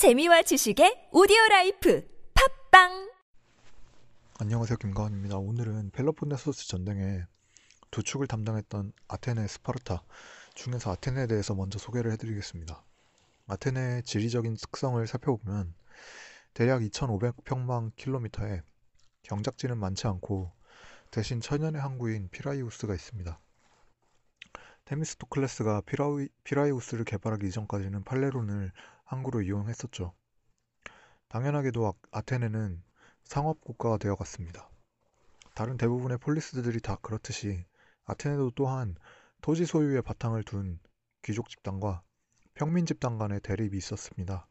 재미와 지식의 오디오 라이프 팟빵 안녕하세요 김가원입니다. 오늘은 펠로폰네소스 전쟁에 두 축을 담당했던 아테네, 스파르타 중에서 아테네에 대해서 먼저 소개를 해드리겠습니다. 아테네의 지리적인 특성을 살펴보면 대략 2,500평방 킬로미터에 경작지는 많지 않고 대신 천연의 항구인 피라이우스가 있습니다. 테미스토클레스가 피라이, 피라이우스를 개발하기 이전까지는 팔레론을 항구로 이용했었죠. 당연하게도 아, 아테네는 상업 국가가 되어갔습니다. 다른 대부분의 폴리스들이 다 그렇듯이 아테네도 또한 토지 소유의 바탕을 둔 귀족 집단과 평민 집단 간의 대립이 있었습니다.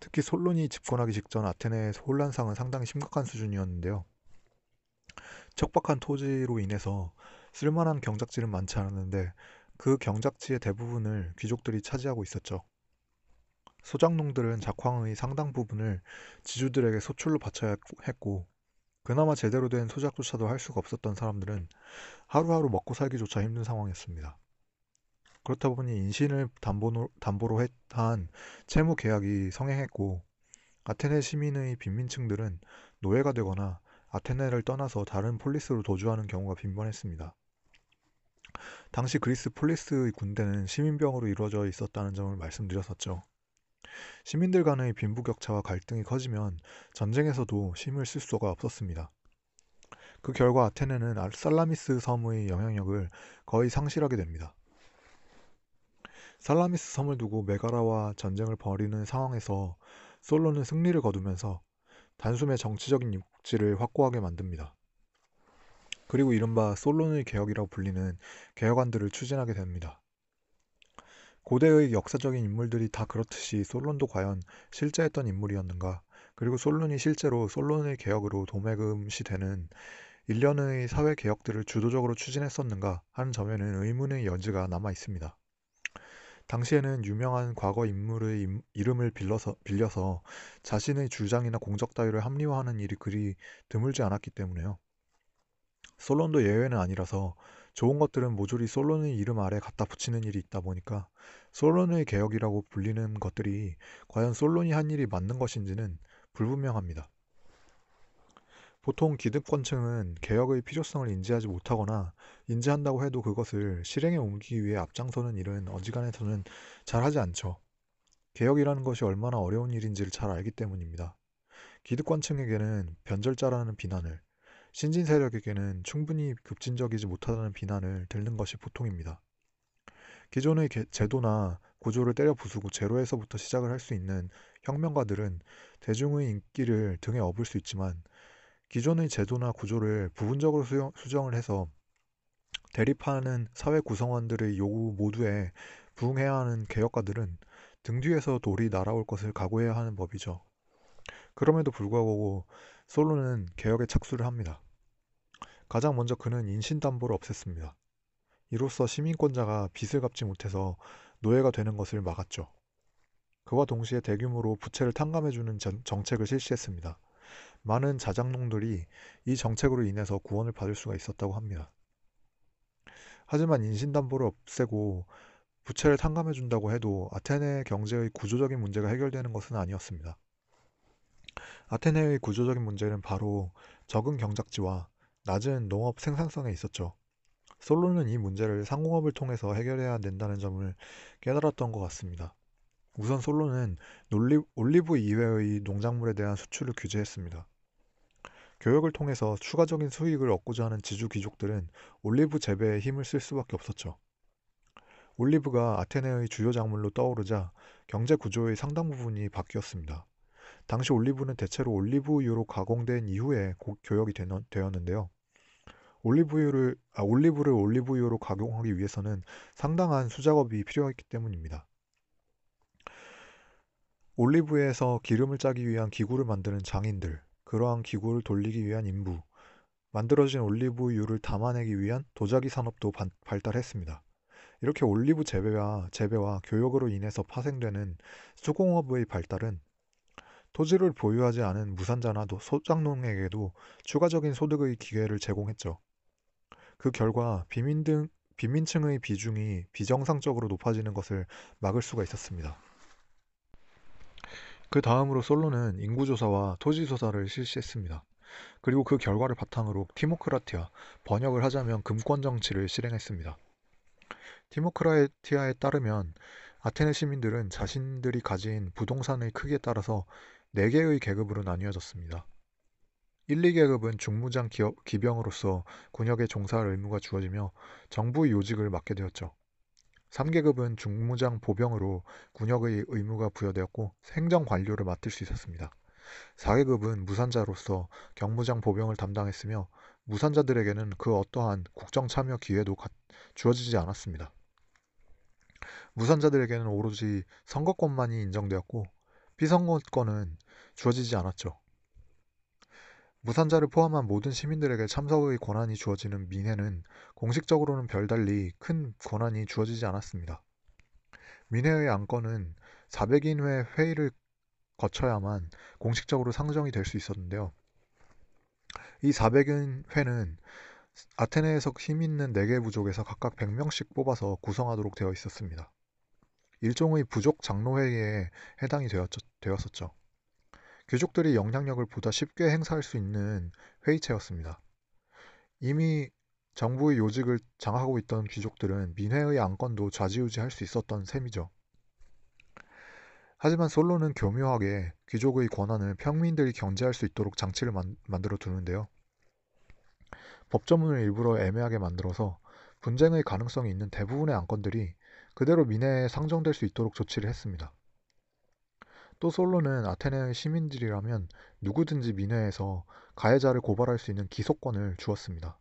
특히 솔론이 집권하기 직전 아테네의 혼란상은 상당히 심각한 수준이었는데요. 척박한 토지로 인해서 쓸만한 경작지는 많지 않았는데 그 경작지의 대부분을 귀족들이 차지하고 있었죠. 소작농들은 작황의 상당 부분을 지주들에게 소출로 바쳐야 했고 그나마 제대로 된 소작조차도 할 수가 없었던 사람들은 하루하루 먹고 살기조차 힘든 상황이었습니다. 그렇다 보니 인신을 담보로, 담보로 한 채무 계약이 성행했고 아테네 시민의 빈민층들은 노예가 되거나 아테네를 떠나서 다른 폴리스로 도주하는 경우가 빈번했습니다. 당시 그리스 폴리스의 군대는 시민병으로 이루어져 있었다는 점을 말씀드렸었죠. 시민들 간의 빈부격차와 갈등이 커지면 전쟁에서도 힘을 쓸 수가 없었습니다. 그 결과 아테네는 살라미스 섬의 영향력을 거의 상실하게 됩니다. 살라미스 섬을 두고 메가라와 전쟁을 벌이는 상황에서 솔론은 승리를 거두면서 단숨에 정치적인 입지를 확고하게 만듭니다. 그리고 이른바 솔론의 개혁이라고 불리는 개혁안들을 추진하게 됩니다. 고대의 역사적인 인물들이 다 그렇듯이 솔론도 과연 실제 했던 인물이었는가? 그리고 솔론이 실제로 솔론의 개혁으로 도매금시 되는 일련의 사회 개혁들을 주도적으로 추진했었는가 하는 점에는 의문의 여지가 남아 있습니다. 당시에는 유명한 과거 인물의 이름을 빌려서, 빌려서 자신의 주장이나 공적 따위를 합리화하는 일이 그리 드물지 않았기 때문에요. 솔론도 예외는 아니라서 좋은 것들은 모조리 솔론의 이름 아래 갖다 붙이는 일이 있다 보니까 솔론의 개혁이라고 불리는 것들이 과연 솔론이 한 일이 맞는 것인지는 불분명합니다. 보통 기득권층은 개혁의 필요성을 인지하지 못하거나 인지한다고 해도 그것을 실행에 옮기기 위해 앞장서는 일은 어지간해서는 잘 하지 않죠. 개혁이라는 것이 얼마나 어려운 일인지를 잘 알기 때문입니다. 기득권층에게는 변절자라는 비난을, 신진 세력에게는 충분히 급진적이지 못하다는 비난을 듣는 것이 보통입니다. 기존의 제도나 구조를 때려 부수고 제로에서부터 시작을 할 수 있는 혁명가들은 대중의 인기를 등에 업을 수 있지만 기존의 제도나 구조를 부분적으로 수정을 해서 대립하는 사회 구성원들의 요구 모두에 부응해야 하는 개혁가들은 등 뒤에서 돌이 날아올 것을 각오해야 하는 법이죠. 그럼에도 불구하고 솔로는 개혁에 착수를 합니다. 가장 먼저 그는 인신담보를 없앴습니다. 이로써 시민권자가 빚을 갚지 못해서 노예가 되는 것을 막았죠. 그와 동시에 대규모로 부채를 탕감해주는 정책을 실시했습니다. 많은 자작농들이 이 정책으로 인해서 구원을 받을 수가 있었다고 합니다. 하지만 인신담보를 없애고 부채를 탕감해준다고 해도 아테네 경제의 구조적인 문제가 해결되는 것은 아니었습니다. 아테네의 구조적인 문제는 바로 적은 경작지와 낮은 농업 생산성에 있었죠. 솔로는 이 문제를 상공업을 통해서 해결해야 된다는 점을 깨달았던 것 같습니다. 우선 솔로는 올리브 이외의 농작물에 대한 수출을 규제했습니다. 교역을 통해서 추가적인 수익을 얻고자 하는 지주 귀족들은 올리브 재배에 힘을 쓸 수밖에 없었죠. 올리브가 아테네의 주요 작물로 떠오르자 경제 구조의 상당 부분이 바뀌었습니다. 당시 올리브는 대체로 올리브유로 가공된 이후에 교역이 되었는데요. 올리브유를 아, 올리브를 올리브유로 가공하기 위해서는 상당한 수작업이 필요했기 때문입니다. 올리브에서 기름을 짜기 위한 기구를 만드는 장인들, 그러한 기구를 돌리기 위한 인부, 만들어진 올리브유를 담아내기 위한 도자기 산업도 반, 발달했습니다. 이렇게 올리브 재배와 재배와 교역으로 인해서 파생되는 수공업의 발달은 토지를 보유하지 않은 무산자나 소작농에게도 추가적인 소득의 기회를 제공했죠. 그 결과 비민 등 빈민층의 비중이 비정상적으로 높아지는 것을 막을 수가 있었습니다. 그 다음으로 솔로는 인구조사와 토지조사를 실시했습니다. 그리고 그 결과를 바탕으로 티모크라티아, 번역을 하자면 금권 정치를 실행했습니다. 티모크라티아에 따르면 아테네 시민들은 자신들이 가진 부동산의 크기에 따라서 4개의 계급으로 나뉘어졌습니다. 1, 2계급은 중무장 기업, 기병으로서 군역에 종사할 의무가 주어지며 정부의 요직을 맡게 되었죠. 3계급은 중무장 보병으로 군역의 의무가 부여되었고 행정 관료를 맡을 수 있었습니다. 4계급은 무산자로서 경무장 보병을 담당했으며 무산자들에게는 그 어떠한 국정 참여 기회도 주어지지 않았습니다. 무산자들에게는 오로지 선거권만이 인정되었고 비선거권은 주어지지 않았죠. 무산자를 포함한 모든 시민들에게 참석의 권한이 주어지는 민회는 공식적으로는 별달리 큰 권한이 주어지지 않았습니다. 민회의 안건은 400인회 회의를 거쳐야만 공식적으로 상정이 될 수 있었는데요. 이 400인 회는 아테네에서 힘 있는 4개 부족에서 각각 100명씩 뽑아서 구성하도록 되어 있었습니다. 일종의 부족 장로회의에 해당이 되었었죠. 귀족들이 영향력을 보다 쉽게 행사할 수 있는 회의체였습니다. 이미 정부의 요직을 장악하고 있던 귀족들은 민회의 안건도 좌지우지할 수 있었던 셈이죠. 하지만 솔로는 교묘하게 귀족의 권한을 평민들이 견제할 수 있도록 장치를 만, 만들어 두는데요. 법조문을 일부러 애매하게 만들어서 분쟁의 가능성이 있는 대부분의 안건들이 그대로 민회에 상정될 수 있도록 조치를 했습니다. 또 솔로는 아테네의 시민들이라면 누구든지 민회에서 가해자를 고발할 수 있는 기소권을 주었습니다.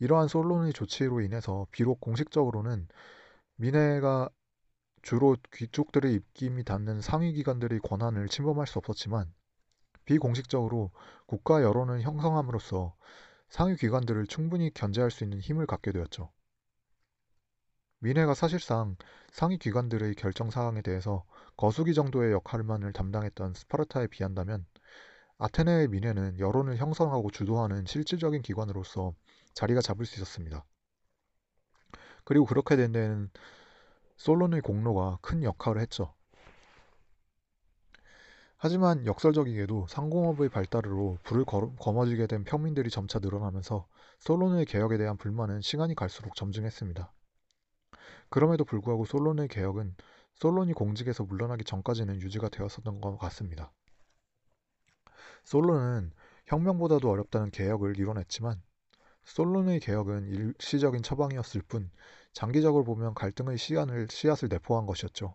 이러한 솔로의 조치로 인해서 비록 공식적으로는 민회가 주로 귀족들의 입김이 닿는 상위 기관들의 권한을 침범할 수 없었지만 비공식적으로 국가 여론을 형성함으로써 상위 기관들을 충분히 견제할 수 있는 힘을 갖게 되었죠. 민회가 사실상 상위 기관들의 결정 사항에 대해서 거수기 정도의 역할만을 담당했던 스파르타에 비한다면 아테네의 민회는 여론을 형성하고 주도하는 실질적인 기관으로서 자리가 잡을 수 있었습니다. 그리고 그렇게 된 데에는 솔론의 공로가 큰 역할을 했죠. 하지만 역설적이게도 상공업의 발달으로 불을 거머쥐게 된 평민들이 점차 늘어나면서 솔론의 개혁에 대한 불만은 시간이 갈수록 점증했습니다. 그럼에도 불구하고 솔론의 개혁은 솔론이 공직에서 물러나기 전까지는 유지가 되었었던 것 같습니다. 솔론은 혁명보다도 어렵다는 개혁을 이뤄냈지만 솔론의 개혁은 일시적인 처방이었을 뿐 장기적으로 보면 갈등의 시간을, 씨앗을 내포한 것이었죠.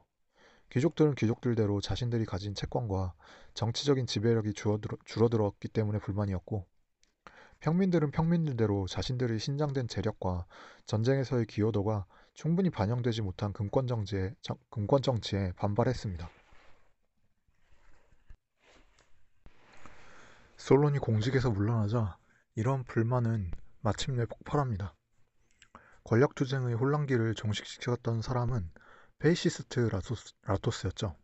귀족들은 귀족들대로 자신들이 가진 채권과 정치적인 지배력이 줄어들었기 때문에 불만이었고 평민들은 평민들대로 자신들의 신장된 재력과 전쟁에서의 기여도가 충분히 반영되지 못한 금권 정치에, 금권 정치에 반발했습니다. 솔론이 공직에서 물러나자 이런 불만은 마침내 폭발합니다. 권력 투쟁의 혼란기를 종식시켰던 사람은 페이시스트라토스, 였죠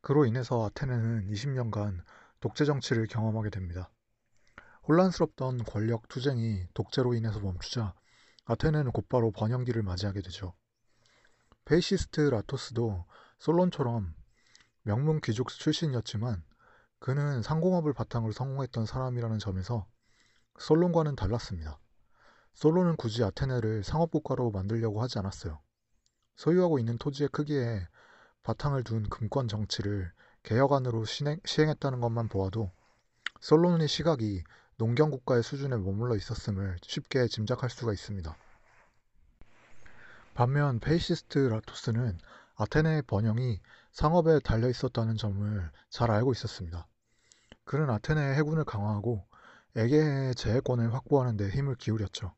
그로 인해서 아테네는 20년간 독재 정치를 경험하게 됩니다. 혼란스럽던 권력 투쟁이 독재로 인해서 멈추자 아테네는 곧바로 번영기를 맞이하게 되죠. 페이시스트라토스도 솔론처럼 명문 귀족 출신이었지만 그는 상공업을 바탕으로 성공했던 사람이라는 점에서 솔론과는 달랐습니다. 솔론은 굳이 아테네를 상업국가로 만들려고 하지 않았어요. 소유하고 있는 토지의 크기에 바탕을 둔 금권 정치를 개혁안으로 시행, 시행했다는 것만 보아도 솔론의 시각이 농경국가의 수준에 머물러 있었음을 쉽게 짐작할 수가 있습니다. 반면 페이시스트라토스는 아테네의 번영이 상업에 달려 있었다는 점을 잘 알고 있었습니다. 그는 아테네의 해군을 강화하고 에게의 제해권을 확보하는 데 힘을 기울였죠.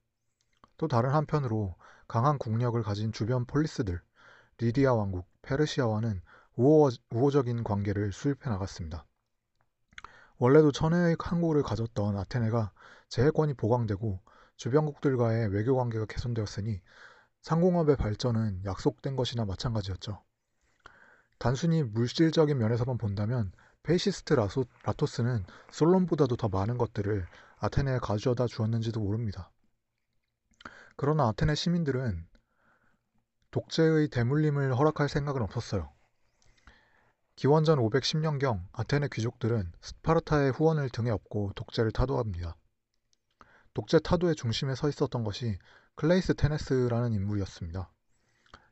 또 다른 한편으로 강한 국력을 가진 주변 폴리스들, 리디아 왕국, 페르시아와는 우호, 우호적인 관계를 수립해 나갔습니다. 원래도 천혜의 항구를 가졌던 아테네가 제해권이 보강되고 주변국들과의 외교 관계가 개선되었으니 상공업의 발전은 약속된 것이나 마찬가지였죠. 단순히 물질적인 면에서만 본다면 페이시스트라소, 라토스는 솔론보다도 더 많은 것들을 아테네에 가져다 주었는지도 모릅니다. 그러나 아테네 시민들은 독재의 대물림을 허락할 생각은 없었어요. 기원전 510년경 아테네 귀족들은 스파르타의 후원을 등에 업고 독재를 타도합니다. 독재 타도의 중심에 서 있었던 것이 클레이스테네스라는 인물이었습니다.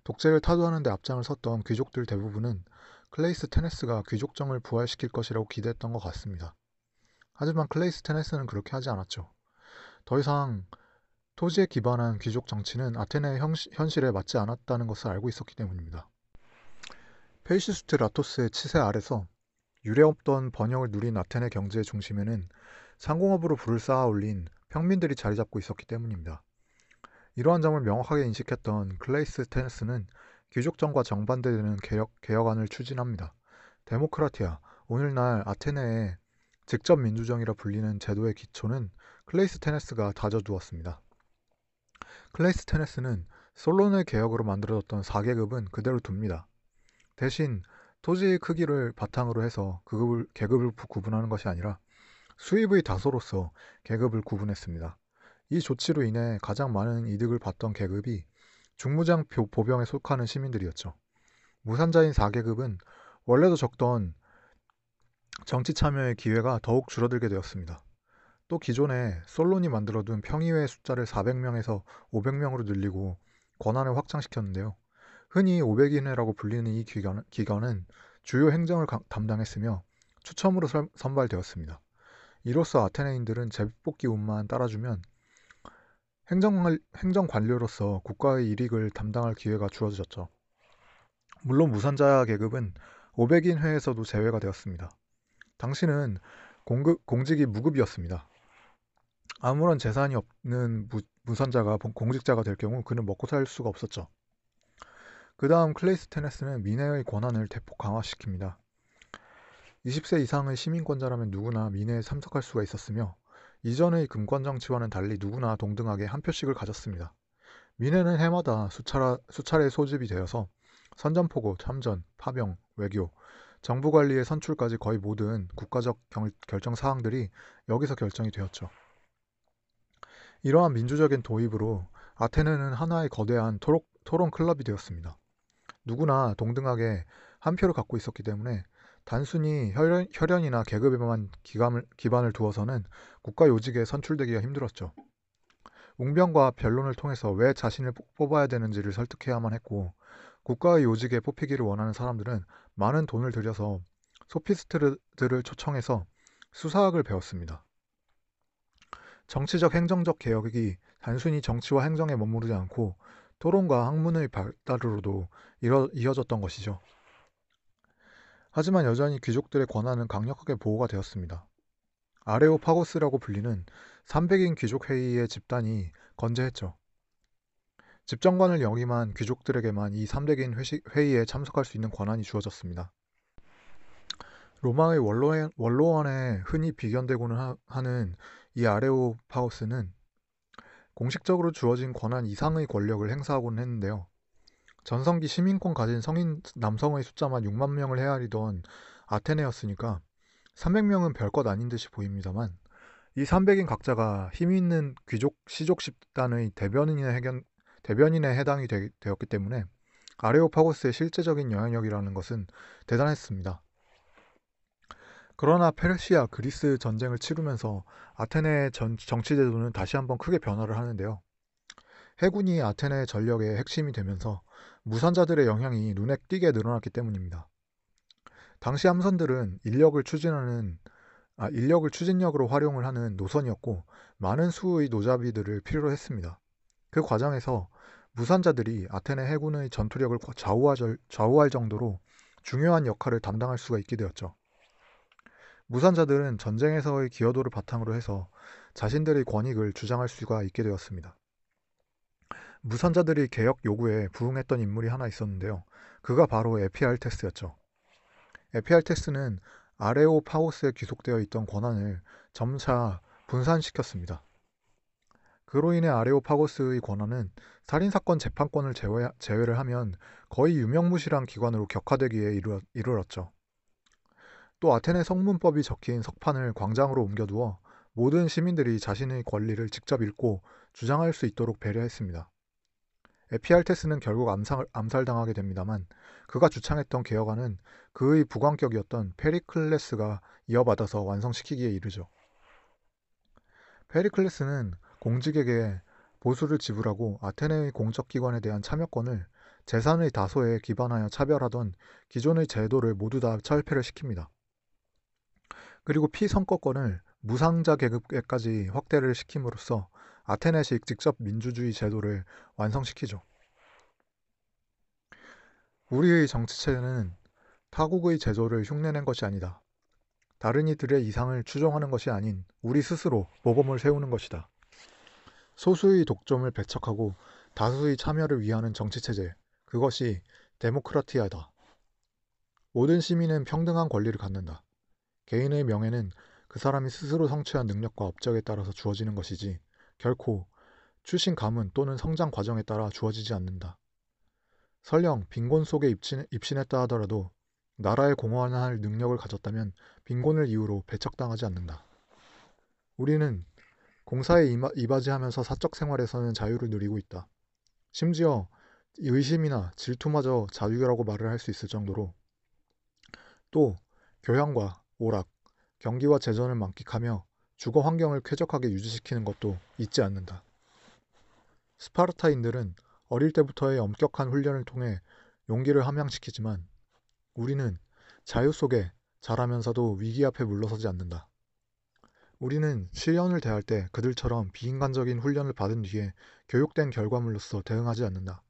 독재를 타도하는 데 앞장을 섰던 귀족들 대부분은 클레이스테네스가 귀족정을 부활시킬 것이라고 기대했던 것 같습니다. 하지만 클레이스테네스는 그렇게 하지 않았죠. 더 이상 토지에 기반한 귀족 정치는 아테네의 현실에 맞지 않았다는 것을 알고 있었기 때문입니다. 페이시스트라토스의 치세 아래서 유례없던 번영을 누린 아테네 경제의 중심에는 상공업으로 부를 쌓아 올린 평민들이 자리 잡고 있었기 때문입니다. 이러한 점을 명확하게 인식했던 클레이스테네스는 귀족정과 정반대되는 개혁, 개혁안을 추진합니다. 데모크라티아, 오늘날 아테네의 직접 민주정이라 불리는 제도의 기초는 클레이스테네스가 다져두었습니다. 클레이스테네스는 솔론의 개혁으로 만들어졌던 4계급은 그대로 둡니다. 대신 토지의 크기를 바탕으로 해서 그급을, 계급을 구분하는 것이 아니라 수입의 다소로서 계급을 구분했습니다. 이 조치로 인해 가장 많은 이득을 봤던 계급이 중무장 보병에 속하는 시민들이었죠. 무산자인 4계급은 원래도 적던 정치 참여의 기회가 더욱 줄어들게 되었습니다. 또 기존에 솔론이 만들어둔 평의회 숫자를 400명에서 500명으로 늘리고 권한을 확장시켰는데요. 흔히 500인회라고 불리는 이 기관, 기관은 주요 행정을 담당했으며 추첨으로 선발되었습니다. 이로써 아테네인들은 제비뽑기 운만 따라주면 행정, 행정관료로서 국가의 이익을 담당할 기회가 주어졌죠. 물론 무산자 계급은 500인 회에서도 제외가 되었습니다. 당시는 공급, 공직이 무급이었습니다. 아무런 재산이 없는 무, 무산자가 공직자가 될 경우 그는 먹고 살 수가 없었죠. 그 다음 클레이스테네스는 민회의 권한을 대폭 강화시킵니다. 20세 이상의 시민권자라면 누구나 민회에 참석할 수가 있었으며 이전의 금권 정치와는 달리 누구나 동등하게 한 표씩을 가졌습니다. 민회는 해마다 수차라, 수차례 소집이 되어서 선전포고, 참전, 파병, 외교, 정부 관리의 선출까지 거의 모든 국가적 결정 사항들이 여기서 결정이 되었죠. 이러한 민주적인 도입으로 아테네는 하나의 거대한 토론, 토론 클럽이 되었습니다. 누구나 동등하게 한 표를 갖고 있었기 때문에 단순히 혈연, 이나 계급에만 기감을, 기반을 두어서는 국가 요직에 선출되기가 힘들었죠. 웅변과 변론을 통해서 왜 자신을 뽑아야 되는지를 설득해야만 했고 국가의 요직에 뽑히기를 원하는 사람들은 많은 돈을 들여서 소피스트들을 초청해서 수사학을 배웠습니다. 정치적 행정적 개혁이 단순히 정치와 행정에 머무르지 않고 토론과 학문의 발달으로도 이어졌던 것이죠. 하지만 여전히 귀족들의 권한은 강력하게 보호가 되었습니다. 아레오파고스라고 불리는 300인 귀족회의의 집단이 건재했죠. 집정관을 영임한 귀족들에게만 이 300인 회의에 참석할 수 있는 권한이 주어졌습니다. 로마의 원로원에 흔히 비견되고는 하 는 이 아레오파고스는 공식적으로 주어진 권한 이상의 권력을 행사하고는 했는데요. 전성기 시민권 가진 성인 남성의 숫자만 6만 명을 헤아리던 아테네였으니까 300명은 별것 아닌 듯이 보입니다만 이 300인 각자가 힘 있는 귀족 시족 집단의 대변인에, 해견, 대변인에 해당이 되, 었기 때문에 아레오파고스의 실제적인 영향력이라는 것은 대단했습니다. 그러나 페르시아, 그리스 전쟁을 치르면서 아테네의 정치 제도는 다시 한번 크게 변화를 하는데요. 해군이 아테네의 전력의 핵심이 되면서 무산자들의 영향이 눈에 띄게 늘어났기 때문입니다. 당시 함선들은 인력을 추진하는 아, 인력을 추진력으로 활용을 하는 노선이었고 많은 수의 노자비들을 필요로 했습니다. 그 과정에서 무산자들이 아테네 해군의 전투력을 좌우할, 좌우할 정도로 중요한 역할을 담당할 수가 있게 되었죠. 무산자들은 전쟁에서의 기여도를 바탕으로 해서 자신들의 권익을 주장할 수가 있게 되었습니다. 무산자들이 개혁 요구에 부응했던 인물이 하나 있었는데요. 그가 바로 에피알테스였죠. 에피알테스는 아레오파우스에 귀속되어 있던 권한을 점차 분산시켰습니다. 그로 인해 아레오파고스의 권한은 살인사건 재판권을 제외, 제외를 하면 거의 유명무실한 기관으로 격화되기에 이르, 이르렀죠. 또 아테네 성문법이 적힌 석판을 광장으로 옮겨두어 모든 시민들이 자신의 권리를 직접 읽고 주장할 수 있도록 배려했습니다. 에피알테스는 결국 암살, 암살 당하게 됩니다만 그가 주창했던 개혁안은 그의 부관격이었던 페리클레스가 이어받아서 완성시키기에 이르죠. 페리클레스는 공직에게 보수를 지불하고 아테네의 공적기관에 대한 참여권을 재산의 다소에 기반하여 차별하던 기존의 제도를 모두 다 철폐를 시킵니다. 그리고 피선거권을 무상자 계급에까지 확대를 시킴으로써 아테네식 직접 민주주의 제도를 완성시키죠. 우리의 정치체는 타국의 제도를 흉내낸 것이 아니다. 다른 이들의 이상을 추종하는 것이 아닌 우리 스스로 모범을 세우는 것이다. 소수의 독점을 배척하고 다수의 참여를 위하는 정치체제, 그것이 데모크라티아다. 모든 시민은 평등한 권리를 갖는다. 개인의 명예는 그 사람이 스스로 성취한 능력과 업적에 따라서 주어지는 것이지 결코 출신 가문 또는 성장 과정에 따라 주어지지 않는다. 설령 빈곤 속에 입신, 입신했다 하더라도 나라에 공헌할 능력을 가졌다면 빈곤을 이유로 배척당하지 않는다. 우리는 공사에 이바지하면서 사적 생활에서는 자유를 누리고 있다. 심지어 의심이나 질투마저 자유라고 말을 할 수 있을 정도로 또 교양과 오락, 경기와 재전을 만끽하며 주거 환경을 쾌적하게 유지시키는 것도 잊지 않는다. 스파르타인들은 어릴 때부터의 엄격한 훈련을 통해 용기를 함양시키지만 우리는 자유 속에 자라면서도 위기 앞에 물러서지 않는다. 우리는 시련을 대할 때 그들처럼 비인간적인 훈련을 받은 뒤에 교육된 결과물로서 대응하지 않는다.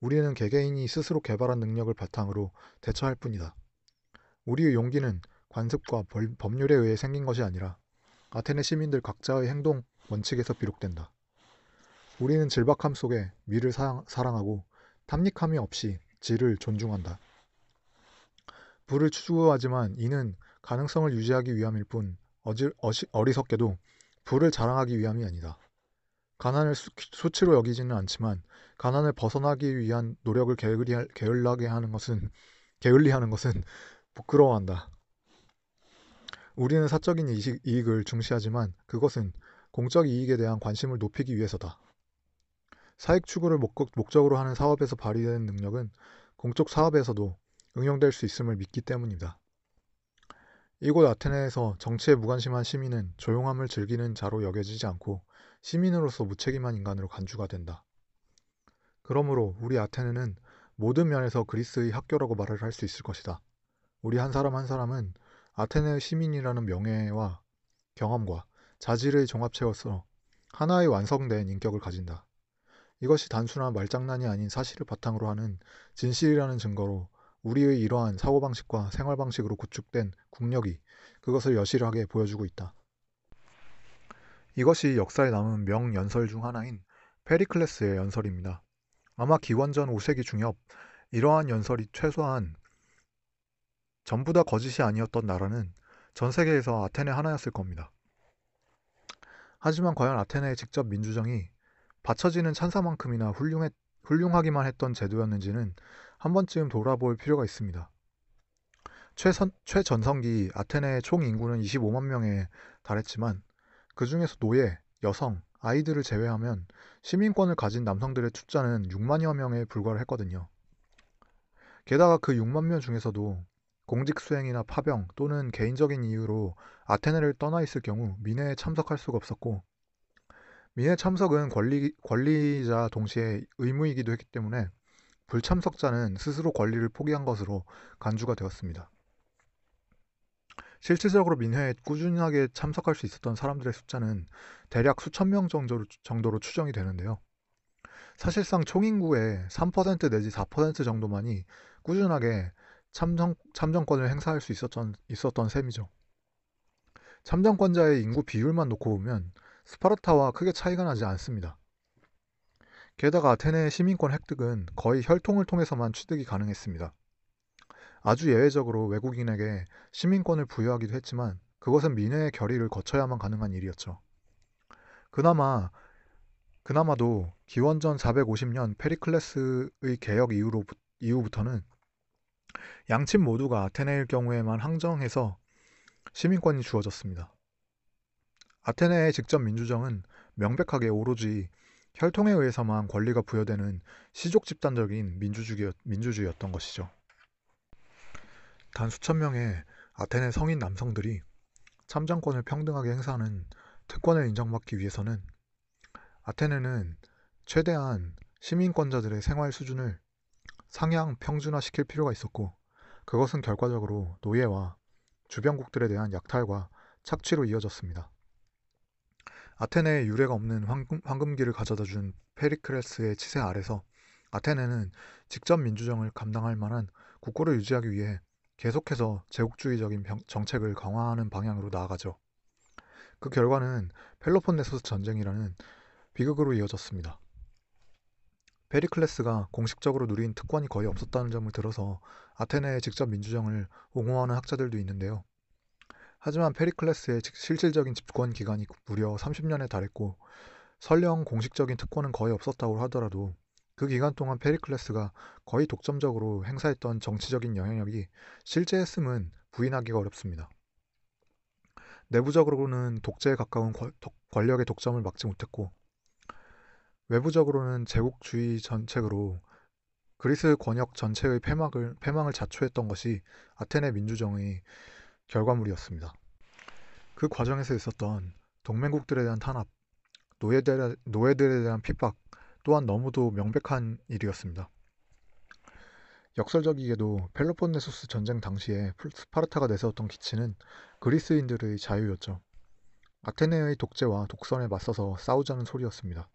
우리는 개개인이 스스로 개발한 능력을 바탕으로 대처할 뿐이다. 우리의 용기는 관습과 법률에 의해 생긴 것이 아니라 아테네 시민들 각자의 행동 원칙에서 비롯된다. 우리는 질박함 속에 미를 사랑하고 탐닉함이 없이 질을 존중한다. 불을 추구하지만 이는 가능성을 유지하기 위함일 뿐 어지, 어시, 어리석게도 불을 자랑하기 위함이 아니다. 가난을 수, 수치로 여기지는 않지만 가난을 벗어나기 위한 노력을 게을리, 게을하게 하는 것은 게을리하는 것은 부끄러워한다. 우리는 사적인 이익, 이익을 중시하지만 그것은 공적 이익에 대한 관심을 높이기 위해서다. 사익 추구를 목적으로 하는 사업에서 발휘되는 능력은 공적 사업에서도 응용될 수 있음을 믿기 때문이다. 이곳 아테네에서 정치에 무관심한 시민은 조용함을 즐기는 자로 여겨지지 않고 시민으로서 무책임한 인간으로 간주가 된다. 그러므로 우리 아테네는 모든 면에서 그리스의 학교라고 말을 할 수 있을 것이다. 우리 한 사람 한 사람은 아테네 시민이라는 명예와 경험과 자질의 종합체로서 하나의 완성된 인격을 가진다. 이것이 단순한 말장난이 아닌 사실을 바탕으로 하는 진실이라는 증거로 우리의 이러한 사고방식과 생활방식으로 구축된 국력이 그것을 여실하게 보여주고 있다. 이것이 역사에 남은 명연설 중 하나인 페리클레스의 연설입니다. 아마 기원전 5세기 중엽 이러한 연설이 최소한 전부 다 거짓이 아니었던 나라는 전 세계에서 아테네 하나였을 겁니다. 하지만 과연 아테네의 직접 민주정이 바쳐지는 찬사만큼이나 훌륭했, 훌륭하기만 했던 제도였는지는 한 번쯤 돌아볼 필요가 있습니다. 최선, 최전성기 아테네의 총 인구는 25만 명에 달했지만 그 중에서 노예, 여성, 아이들을 제외하면 시민권을 가진 남성들의 숫자는 6만여 명에 불과를 했거든요. 게다가 그 6만 명 중에서도 공직 수행이나 파병 또는 개인적인 이유로 아테네를 떠나 있을 경우 민회에 참석할 수가 없었고 민회 참석은 권리, 권리자 동시에 의무이기도 했기 때문에 불참석자는 스스로 권리를 포기한 것으로 간주가 되었습니다. 실질적으로 민회에 꾸준하게 참석할 수 있었던 사람들의 숫자는 대략 수천 명 정도로, 정도로 추정이 되는데요. 사실상 총인구의 3% 내지 4% 정도만이 꾸준하게 참정, 참정권을 행사할 수 있었던, 있었던 셈이죠. 참정권자의 인구 비율만 놓고 보면 스파르타와 크게 차이가 나지 않습니다. 게다가 아테네의 시민권 획득은 거의 혈통을 통해서만 취득이 가능했습니다. 아주 예외적으로 외국인에게 시민권을 부여하기도 했지만 그것은 민회의 결의를 거쳐야만 가능한 일이었죠. 그나마 그나마도 기원전 450년 페리클레스의 개혁 이후로, 이후부터는 양측 모두가 아테네일 경우에만 항정해서 시민권이 주어졌습니다. 아테네의 직접 민주정은 명백하게 오로지 혈통에 의해서만 권리가 부여되는 시족 집단적인 민주주의, 민주주의였던 것이죠. 단 수천 명의 아테네 성인 남성들이 참정권을 평등하게 행사하는 특권을 인정받기 위해서는 아테네는 최대한 시민권자들의 생활 수준을 상향 평준화시킬 필요가 있었고 그것은 결과적으로 노예와 주변국들에 대한 약탈과 착취로 이어졌습니다. 아테네에 유례가 없는 황금, 황금 기를 가져다 준 페리크레스의 치세 아래서 아테네는 직접 민주정을 감당할 만한 국고를 유지하기 위해 계속해서 제국주의적인 정책을 강화하는 방향으로 나아가죠. 그 결과는 펠로폰네소스 전쟁이라는 비극으로 이어졌습니다. 페리클레스가 공식적으로 누린 특권이 거의 없었다는 점을 들어서 아테네의 직접 민주정을 옹호하는 학자들도 있는데요. 하지만 페리클레스의 실질적인 집권 기간이 무려 30년에 달했고 설령 공식적인 특권은 거의 없었다고 하더라도 그 기간 동안 페리클레스가 거의 독점적으로 행사했던 정치적인 영향력이 실제 했음은 부인하기가 어렵습니다. 내부적으로는 독재에 가까운 권력의 독점을 막지 못했고 외부적으로는 제국주의 전책으로 그리스 권역 전체의 폐막을, 폐망을 자초했던 것이 아테네 민주정의 결과물이었습니다. 그 과정에서 있었던 동맹국들에 대한 탄압, 노예들, 노예들에 대한 핍박 또한 너무도 명백한 일이었습니다. 역설적이게도 펠로폰네소스 전쟁 당시에 스파르타가 내세웠던 기치는 그리스인들의 자유였죠. 아테네의 독재와 독선에 맞서서 싸우자는 소리였습니다.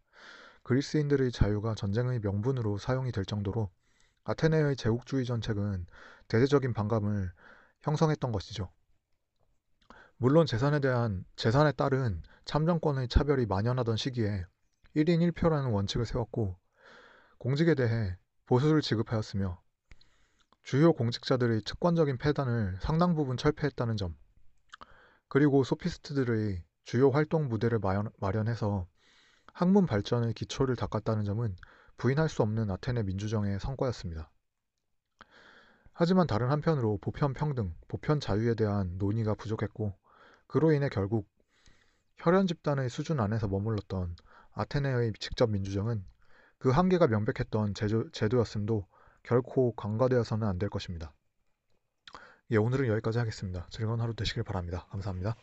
그리스인들의 자유가 전쟁의 명분으로 사용이 될 정도로 아테네의 제국주의 정책은 대대적인 반감을 형성했던 것이죠. 물론 재산에 대한 재산에 따른 참정권의 차별이 만연하던 시기에 1인 1표라는 원칙을 세웠고 공직에 대해 보수를 지급하였으며 주요 공직자들의 특권적인 폐단을 상당 부분 철폐했다는 점 그리고 소피스트들의 주요 활동 무대를 마련해서 학문 발전의 기초를 닦았다는 점은 부인할 수 없는 아테네 민주정의 성과였습니다. 하지만 다른 한편으로 보편 평등, 보편 자유에 대한 논의가 부족했고 그로 인해 결국 혈연 집단의 수준 안에서 머물렀던 아테네의 직접 민주정은 그 한계가 명백했던 제도, 제도였음도 결코 간과되어서는 안 될 것입니다. 예, 오늘은 여기까지 하겠습니다. 즐거운 하루 되시길 바랍니다. 감사합니다.